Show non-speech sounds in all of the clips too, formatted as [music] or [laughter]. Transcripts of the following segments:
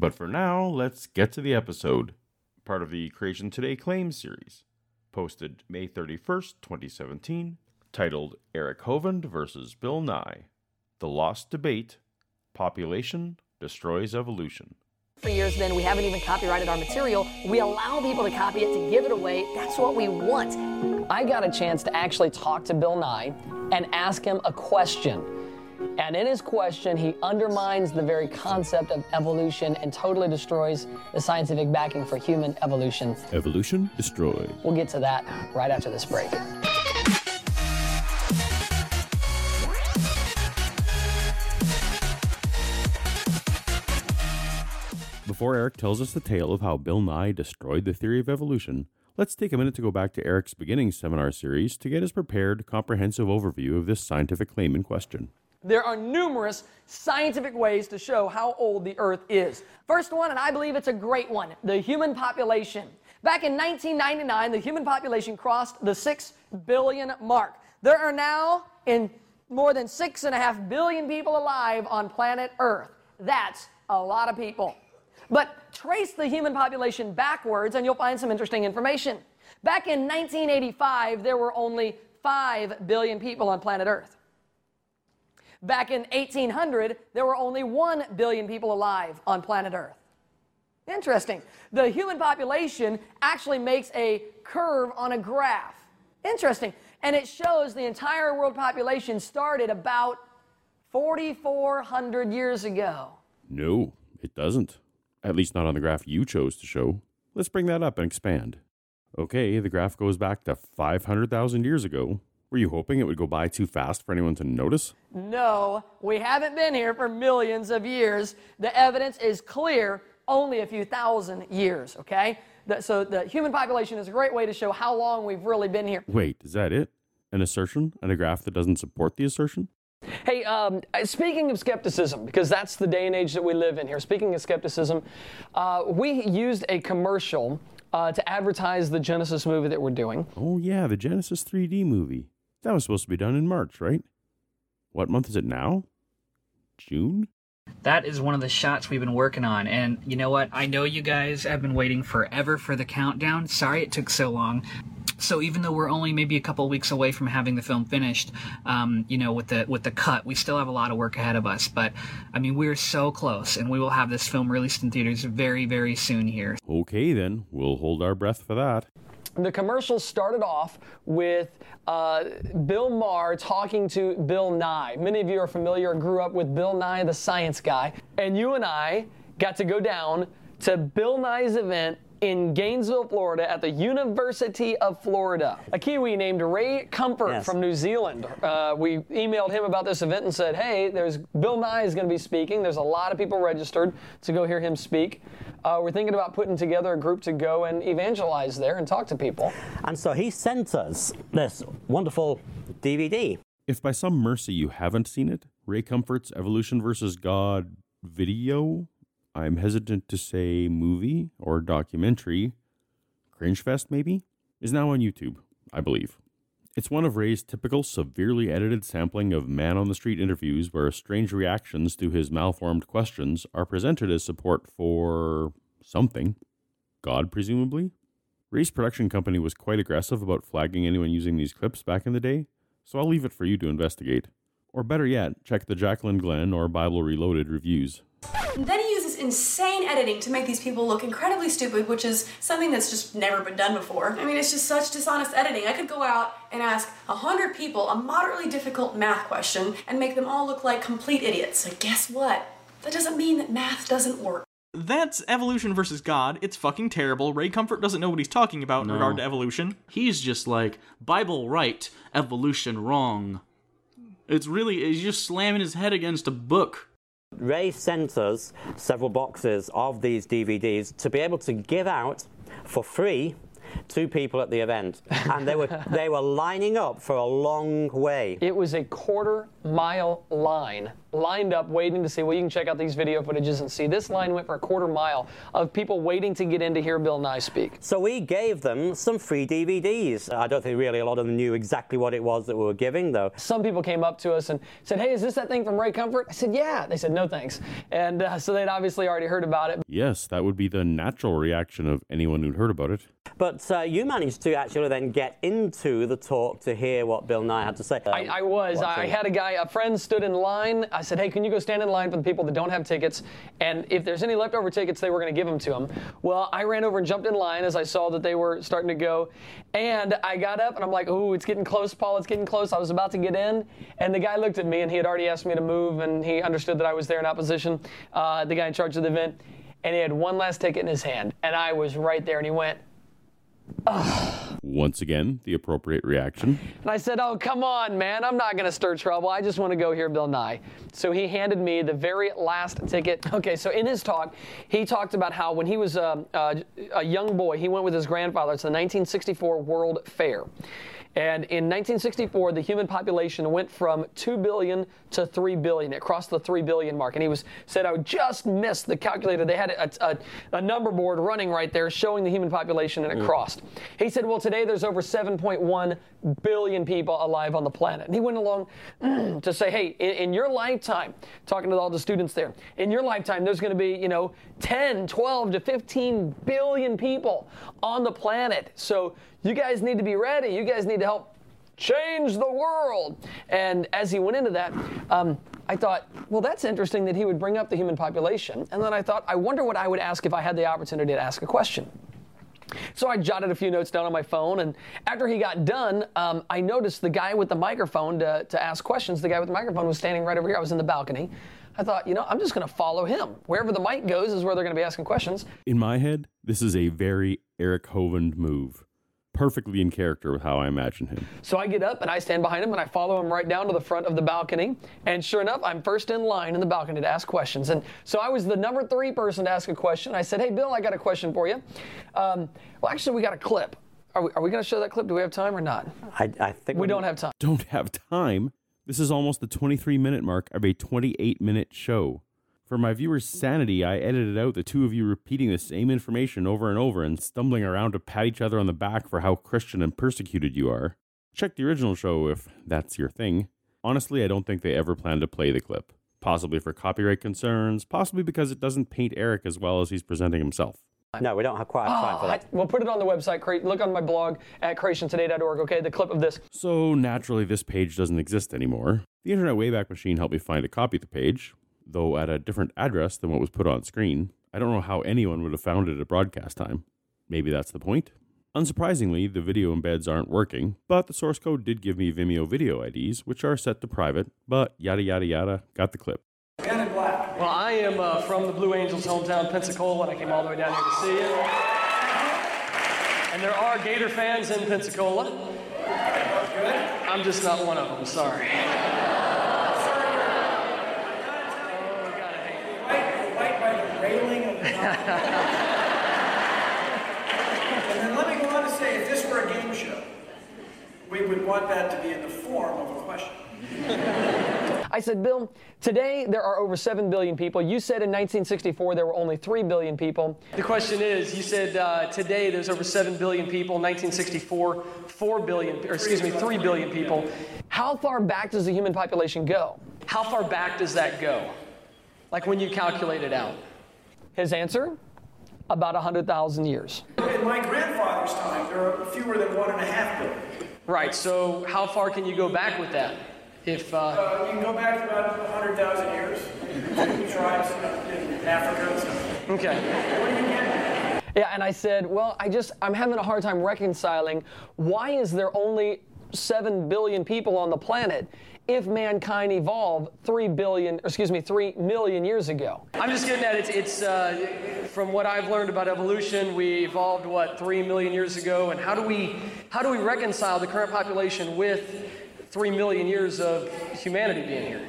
But for now, let's get to the episode. Part of the Creation Today Claims series. Posted May 31st, 2017. Titled Eric Hovind versus Bill Nye. The Lost Debate Population Destroys Evolution. For years, then we haven't even copyrighted our material. We allow people to copy it to give it away. That's what we want. I got a chance to actually talk to Bill Nye and ask him a question. And in his question, he undermines the very concept of evolution and totally destroys the scientific backing for human evolution. Evolution destroyed. We'll get to that right after this break. Before Eric tells us the tale of how Bill Nye destroyed the theory of evolution, let's take a minute to go back to Eric's beginning seminar series to get his prepared, comprehensive overview of this scientific claim in question. There are numerous scientific ways to show how old the Earth is. First one, and I believe it's a great one the human population. Back in 1999, the human population crossed the 6 billion mark. There are now in more than 6.5 billion people alive on planet Earth. That's a lot of people. But trace the human population backwards and you'll find some interesting information. Back in 1985, there were only 5 billion people on planet Earth. Back in 1800, there were only 1 billion people alive on planet Earth. Interesting. The human population actually makes a curve on a graph. Interesting. And it shows the entire world population started about 4,400 years ago. No, it doesn't. At least not on the graph you chose to show. Let's bring that up and expand. Okay, the graph goes back to 500,000 years ago. Were you hoping it would go by too fast for anyone to notice? No, we haven't been here for millions of years. The evidence is clear only a few thousand years, okay? The, so the human population is a great way to show how long we've really been here. Wait, is that it? An assertion and a graph that doesn't support the assertion? Hey, um, speaking of skepticism, because that's the day and age that we live in here, speaking of skepticism, uh, we used a commercial uh, to advertise the Genesis movie that we're doing. Oh, yeah, the Genesis 3D movie. That was supposed to be done in March, right? What month is it now? June? That is one of the shots we've been working on. And you know what? I know you guys have been waiting forever for the countdown. Sorry it took so long. So even though we're only maybe a couple weeks away from having the film finished, um, you know, with the with the cut, we still have a lot of work ahead of us. But I mean, we're so close, and we will have this film released in theaters very, very soon here. Okay, then. We'll hold our breath for that. The commercial started off with uh, Bill Maher talking to Bill Nye. Many of you are familiar, grew up with Bill Nye, the science guy. And you and I got to go down to Bill Nye's event in Gainesville, Florida, at the University of Florida. A Kiwi named Ray Comfort Yes. from New Zealand. Uh, we emailed him about this event and said, "Hey, there's Bill Nye is going to be speaking. There's a lot of people registered to go hear him speak. Uh, we're thinking about putting together a group to go and evangelize there and talk to people." And so he sent us this wonderful DVD. If by some mercy you haven't seen it, Ray Comfort's Evolution versus God video, I'm hesitant to say movie or documentary, Cringe Fest maybe, is now on YouTube, I believe. It's one of Ray's typical severely edited sampling of man on the street interviews where strange reactions to his malformed questions are presented as support for something. God, presumably? Ray's production company was quite aggressive about flagging anyone using these clips back in the day, so I'll leave it for you to investigate. Or better yet, check the Jaclyn Glenn or Bible Reloaded reviews. Then he uses insane editing to make these people look incredibly stupid, which is something that's just never been done before. I mean, it's just such dishonest editing. I could go out and ask a hundred people a moderately difficult math question and make them all look like complete idiots. So guess what? That doesn't mean that math doesn't work. That's evolution versus God. It's fucking terrible. Ray Comfort doesn't know what he's talking about in regard to evolution. He's just like Bible right, evolution wrong. It's really he's just slamming his head against a book. Ray sent us several boxes of these DVDs to be able to give out for free to people at the event, and they were [laughs] they were lining up for a long way. It was a quarter mile line lined up waiting to see. Well, you can check out these video footages and see this line went for a quarter mile of people waiting to get in to hear Bill Nye speak. So we gave them some free DVDs. I don't think really a lot of them knew exactly what it was that we were giving, though. Some people came up to us and said, "Hey, is this that thing from Ray Comfort?" I said, "Yeah." They said, "No, thanks," and uh, so they'd obviously already heard about it. Yes, that would be the natural reaction of anyone who'd heard about it. But uh, you managed to actually then get into the talk to hear what Bill Nye had to say. I, I was. I had a guy, a friend stood in line. I said, hey, can you go stand in line for the people that don't have tickets? And if there's any leftover tickets, they were going to give them to them. Well, I ran over and jumped in line as I saw that they were starting to go. And I got up and I'm like, ooh, it's getting close, Paul, it's getting close. I was about to get in. And the guy looked at me and he had already asked me to move and he understood that I was there in opposition, uh, the guy in charge of the event. And he had one last ticket in his hand. And I was right there and he went, Once again, the appropriate reaction. And I said, Oh, come on, man. I'm not going to stir trouble. I just want to go hear Bill Nye. So he handed me the very last ticket. Okay, so in his talk, he talked about how when he was a, a, a young boy, he went with his grandfather to the 1964 World Fair. And in 1964, the human population went from 2 billion to 3 billion. It crossed the 3 billion mark. And he was said, I just missed the calculator. They had a, a, a number board running right there showing the human population, and it mm. crossed. He said, Well, today there's over 7.1 billion people alive on the planet. And he went along [clears throat] to say, Hey, in, in your lifetime, talking to all the students there, in your lifetime, there's going to be, you know, 10, 12 to 15 billion people on the planet. So you guys need to be ready. You guys need to help change the world. And as he went into that, um, I thought, well, that's interesting that he would bring up the human population. And then I thought, I wonder what I would ask if I had the opportunity to ask a question. So I jotted a few notes down on my phone, and after he got done, um, I noticed the guy with the microphone to, to ask questions. The guy with the microphone was standing right over here. I was in the balcony. I thought, you know, I'm just going to follow him. Wherever the mic goes is where they're going to be asking questions. In my head, this is a very Eric Hovind move. Perfectly in character with how I imagine him. So I get up and I stand behind him and I follow him right down to the front of the balcony. And sure enough, I'm first in line in the balcony to ask questions. And so I was the number three person to ask a question. I said, Hey, Bill, I got a question for you. Um, well, actually, we got a clip. Are we, are we going to show that clip? Do we have time or not? I, I think We don't have time. Don't have time. This is almost the 23 minute mark of a 28 minute show. For my viewers' sanity, I edited out the two of you repeating the same information over and over and stumbling around to pat each other on the back for how Christian and persecuted you are. Check the original show if that's your thing. Honestly, I don't think they ever planned to play the clip. Possibly for copyright concerns, possibly because it doesn't paint Eric as well as he's presenting himself. No, we don't have quite have time for ah, that. we'll put it on the website. cre- Look on my blog at creationtoday.org, okay? The clip of this. So naturally, this page doesn't exist anymore. The Internet Wayback Machine helped me find a copy of the page, though at a different address than what was put on screen. I don't know how anyone would have found it at broadcast time. Maybe that's the point. Unsurprisingly, the video embeds aren't working, but the source code did give me Vimeo video IDs, which are set to private, but yada yada yada, got the clip. Well, I am uh, from the Blue Angels' hometown, Pensacola, and I came all the way down here to see you. And there are Gator fans in Pensacola. I'm just not one of them, sorry. Oh, God, I hate it. right by the railing of the And then let me go on to say, if this were a game show, we would want that to be in the form of a question. [laughs] I said, Bill, today there are over 7 billion people. You said in 1964 there were only 3 billion people. The question is, you said uh, today there's over 7 billion people. 1964, 4 billion, or excuse me, 3 billion people. How far back does the human population go? How far back does that go? Like when you calculate it out? His answer? About 100,000 years. In my grandfather's time, there are fewer than one and a half billion. Right, so how far can you go back with that? If, uh, Uh, you can go back about 100,000 years. [laughs] Tribes in Africa and stuff. okay. What do you get? Yeah, and I said, well, I just, I'm having a hard time reconciling why is there only 7 billion people on the planet if mankind evolved 3 billion, or excuse me, 3 million years ago? I'm just getting at it. It's, uh, from what I've learned about evolution, we evolved, what, 3 million years ago, and how do we, how do we reconcile the current population with 3 million years of humanity being here?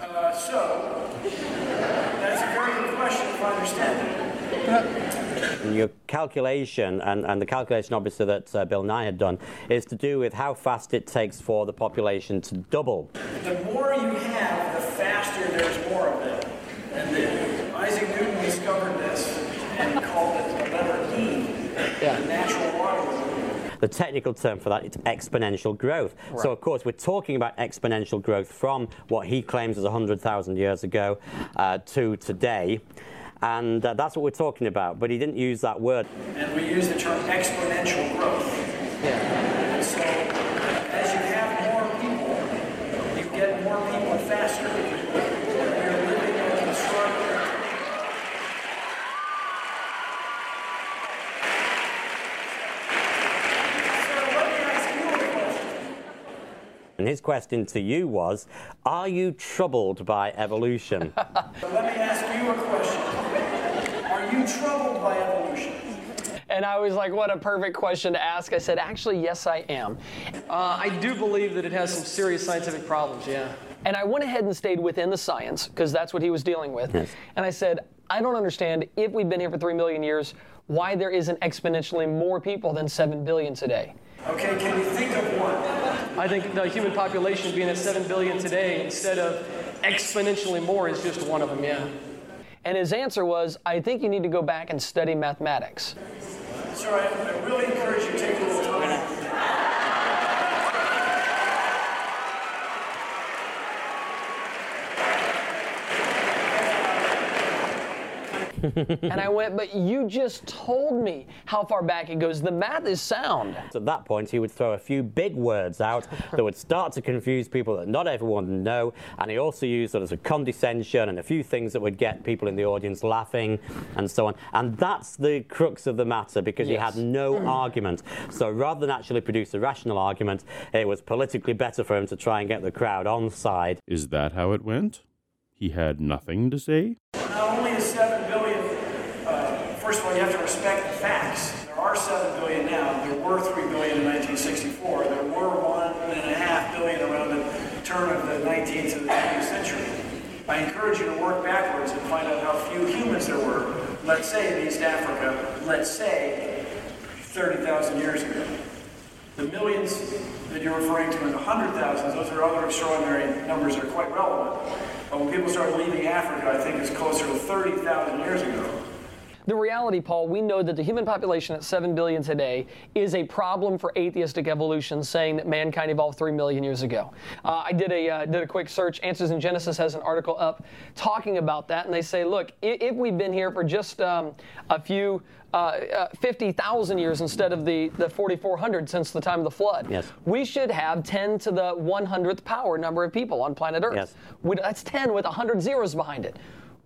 Uh, so, that's a very good question if I understand it. And your calculation, and, and the calculation obviously that uh, Bill Nye had done, is to do with how fast it takes for the population to double. The more you have, the faster there's more of it. And the, Isaac Newton discovered this and called it the letter E, Yeah. the natural logarithm. The technical term for that is exponential growth. So, of course, we're talking about exponential growth from what he claims is 100,000 years ago uh, to today. And uh, that's what we're talking about. But he didn't use that word. And we use the term exponential growth. Yeah. So, as you have more people, you get more people faster. We're living in the struggle. So let me ask you a question. And his question to you was Are you troubled by evolution? [laughs] Let me ask you a question. Are you troubled by evolution? And I was like, what a perfect question to ask. I said, actually, yes, I am. Uh, I do believe that it has some serious scientific problems, yeah. And I went ahead and stayed within the science, because that's what he was dealing with. Yes. And I said, I don't understand if we've been here for three million years, why there isn't exponentially more people than seven billion today. Okay, can you think of one? I think the human population being at 7 billion today instead of exponentially more is just one of them, yeah. And his answer was, I think you need to go back and study mathematics. So I, I really encourage you to take a little time. [laughs] and I went, but you just told me how far back it goes. The math is sound. At that point, he would throw a few big words out [laughs] that would start to confuse people that not everyone would know. And he also used sort of a condescension and a few things that would get people in the audience laughing and so on. And that's the crux of the matter because he had no [clears throat] argument. So rather than actually produce a rational argument, it was politically better for him to try and get the crowd on side. Is that how it went? He had nothing to say? Not only is 7 billion, uh, first of all, you have to respect the facts. There are 7 billion now. There were 3 billion in 1964. There were 1.5 billion around the turn of the 19th to the 20th century. I encourage you to work backwards and find out how few humans there were, let's say in East Africa, let's say 30,000 years ago. The millions that you're referring to in the hundred thousands, those are other extraordinary numbers that are quite relevant. But when people start leaving Africa, I think it's closer to 30,000 years ago. The reality, Paul, we know that the human population at 7 billion today is a problem for atheistic evolution, saying that mankind evolved 3 million years ago. Uh, I did a, uh, did a quick search. Answers in Genesis has an article up talking about that, and they say, look, i- if we've been here for just um, a few, uh, uh, 50,000 years instead of the, the 4,400 since the time of the flood, Yes. we should have 10 to the 100th power number of people on planet Earth. Yes. We, that's 10 with 100 zeros behind it.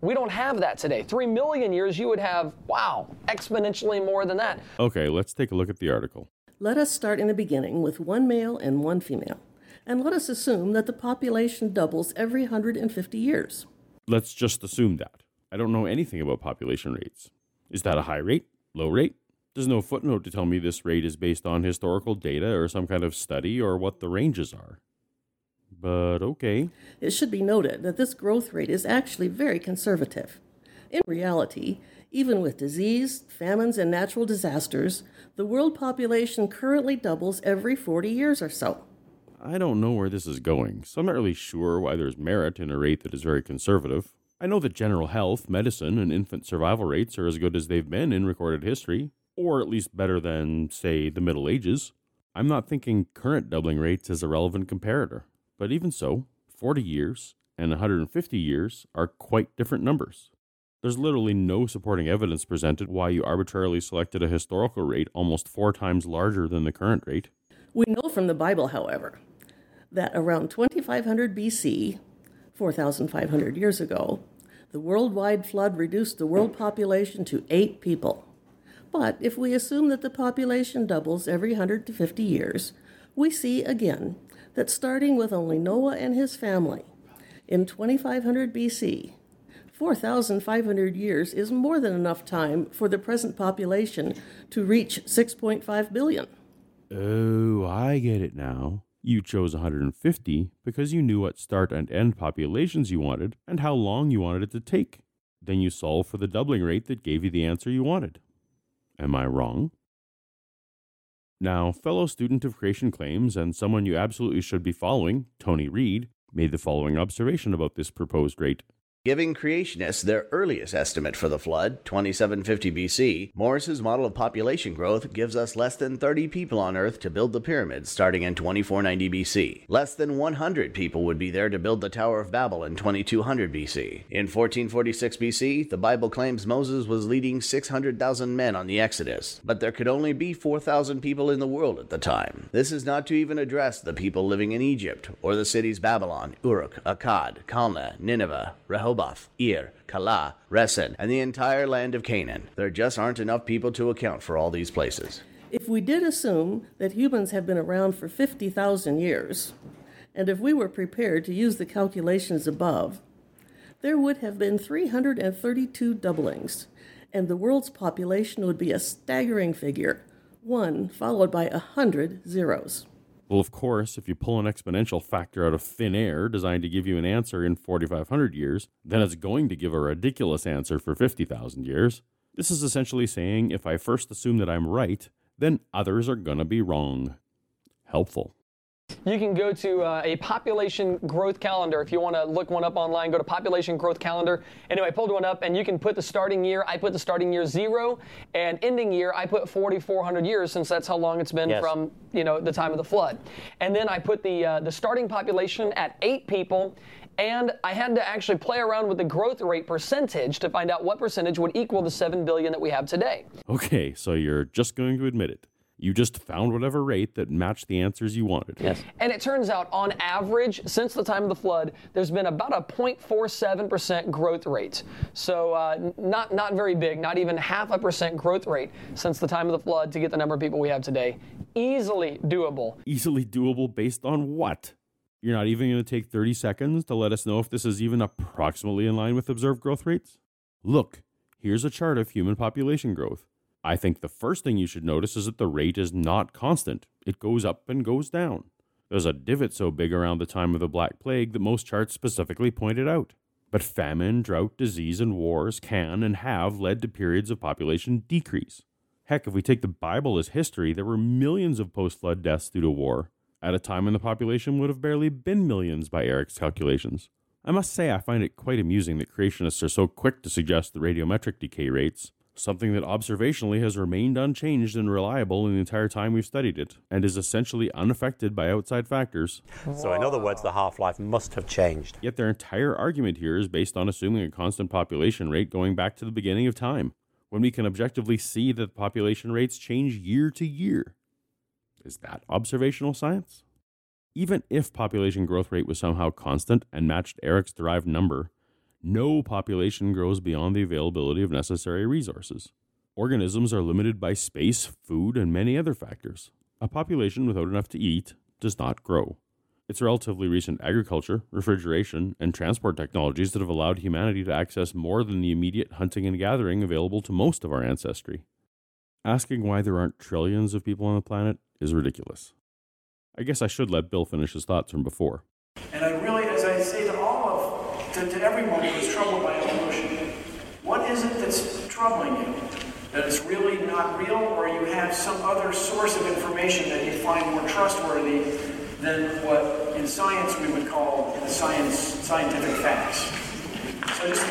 We don't have that today. Three million years, you would have, wow, exponentially more than that. Okay, let's take a look at the article. Let us start in the beginning with one male and one female, and let us assume that the population doubles every 150 years. Let's just assume that. I don't know anything about population rates. Is that a high rate? Low rate? There's no footnote to tell me this rate is based on historical data or some kind of study or what the ranges are. But okay. It should be noted that this growth rate is actually very conservative. In reality, even with disease, famines, and natural disasters, the world population currently doubles every 40 years or so. I don't know where this is going, so I'm not really sure why there's merit in a rate that is very conservative. I know that general health, medicine, and infant survival rates are as good as they've been in recorded history, or at least better than, say, the Middle Ages. I'm not thinking current doubling rates is a relevant comparator, but even so, 40 years and 150 years are quite different numbers. There's literally no supporting evidence presented why you arbitrarily selected a historical rate almost four times larger than the current rate. We know from the Bible, however, that around 2500 BC, 4,500 years ago, the worldwide flood reduced the world population to eight people. But if we assume that the population doubles every 100 to 50 years, we see again that starting with only Noah and his family in 2500 BC, 4,500 years is more than enough time for the present population to reach 6.5 billion. Oh, I get it now. You chose 150 because you knew what start and end populations you wanted and how long you wanted it to take. Then you solved for the doubling rate that gave you the answer you wanted. Am I wrong? Now, fellow student of creation claims and someone you absolutely should be following, Tony Reed, made the following observation about this proposed rate. Giving creationists their earliest estimate for the flood, 2750 BC, Morris's model of population growth gives us less than 30 people on Earth to build the pyramids starting in 2490 BC. Less than 100 people would be there to build the Tower of Babel in 2200 BC. In 1446 BC, the Bible claims Moses was leading 600,000 men on the Exodus, but there could only be 4,000 people in the world at the time. This is not to even address the people living in Egypt or the cities Babylon, Uruk, Akkad, Calneh, Nineveh, Rehoboth, Rehoboth, Ir, Calah, Resen, and the entire land of Canaan. There just aren't enough people to account for all these places. If we did assume that humans have been around for 50,000 years, and if we were prepared to use the calculations above, there would have been 332 doublings, and the world's population would be a staggering figure, one followed by a hundred zeros. Well, of course, if you pull an exponential factor out of thin air designed to give you an answer in 4,500 years, then it's going to give a ridiculous answer for 50,000 years. This is essentially saying if I first assume that I'm right, then others are going to be wrong. Helpful. You can go to uh, a population growth calendar. If you want to look one up online, go to population growth calendar. Anyway, I pulled one up and you can put the starting year. I put the starting year zero and ending year, I put 4,400 years since that's how long it's been Yes. from, you know, the time of the flood. And then I put the, uh, the starting population at eight people. And I had to actually play around with the growth rate percentage to find out what percentage would equal the 7 billion that we have today. Okay, so you're just going to admit it. You just found whatever rate that matched the answers you wanted. Yes. And it turns out, on average, since the time of the flood, there's been about a 0.47% growth rate. So uh, not not very big, not even half a percent growth rate since the time of the flood to get the number of people we have today. Easily doable. Easily doable based on what? You're not even going to take 30 seconds to let us know if this is even approximately in line with observed growth rates? Look, here's a chart of human population growth. I think the first thing you should notice is that the rate is not constant. It goes up and goes down. There's a divot so big around the time of the Black Plague that most charts specifically point it out. But famine, drought, disease, and wars can and have led to periods of population decrease. Heck, if we take the Bible as history, there were millions of post flood deaths due to war, at a time when the population would have barely been millions by Eric's calculations. I must say, I find it quite amusing that creationists are so quick to suggest the radiometric decay rates, something that observationally has remained unchanged and reliable in the entire time we've studied it, and is essentially unaffected by outside factors. So, in other words, the half life must have changed. Yet their entire argument here is based on assuming a constant population rate going back to the beginning of time, when we can objectively see that population rates change year to year. Is that observational science? Even if population growth rate was somehow constant and matched Eric's derived number, no population grows beyond the availability of necessary resources. Organisms are limited by space, food, and many other factors. A population without enough to eat does not grow. It's relatively recent agriculture, refrigeration, and transport technologies that have allowed humanity to access more than the immediate hunting and gathering available to most of our ancestry. Asking why there aren't trillions of people on the planet is ridiculous. I guess I should let Bill finish his thoughts from before. And I really, as I say to all of, to, to everyone who is troubled by evolution, what is it that's troubling you? That it's really not real, or you have some other source of information that you find more trustworthy than what in science we would call the science, scientific facts? So just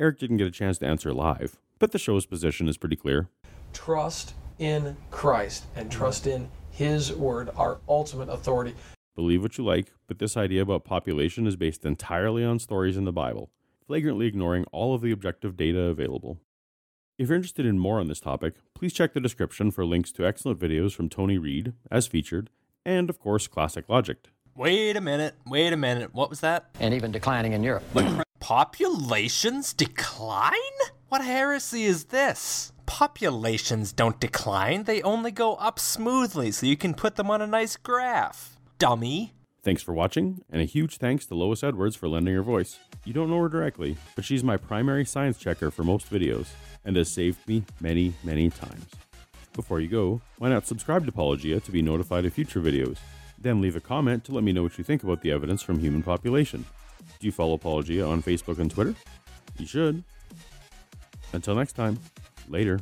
Eric didn't get a chance to answer live, but the show's position is pretty clear. Trust in Christ and mm-hmm. trust in His Word, our ultimate authority. Believe what you like, but this idea about population is based entirely on stories in the Bible, flagrantly ignoring all of the objective data available. If you're interested in more on this topic, please check the description for links to excellent videos from Tony Reed, as featured, and of course, Classic Logic. Wait a minute. Wait a minute. What was that? And even declining in Europe. [clears throat] Populations decline? What heresy is this? Populations don't decline, they only go up smoothly so you can put them on a nice graph. Dummy. Thanks for watching, and a huge thanks to Lois Edwards for lending her voice. You don't know her directly, but she's my primary science checker for most videos, and has saved me many, many times. Before you go, why not subscribe to Apologia to be notified of future videos? Then leave a comment to let me know what you think about the evidence from human population. Do you follow Apologia on Facebook and Twitter? You should. Until next time, later.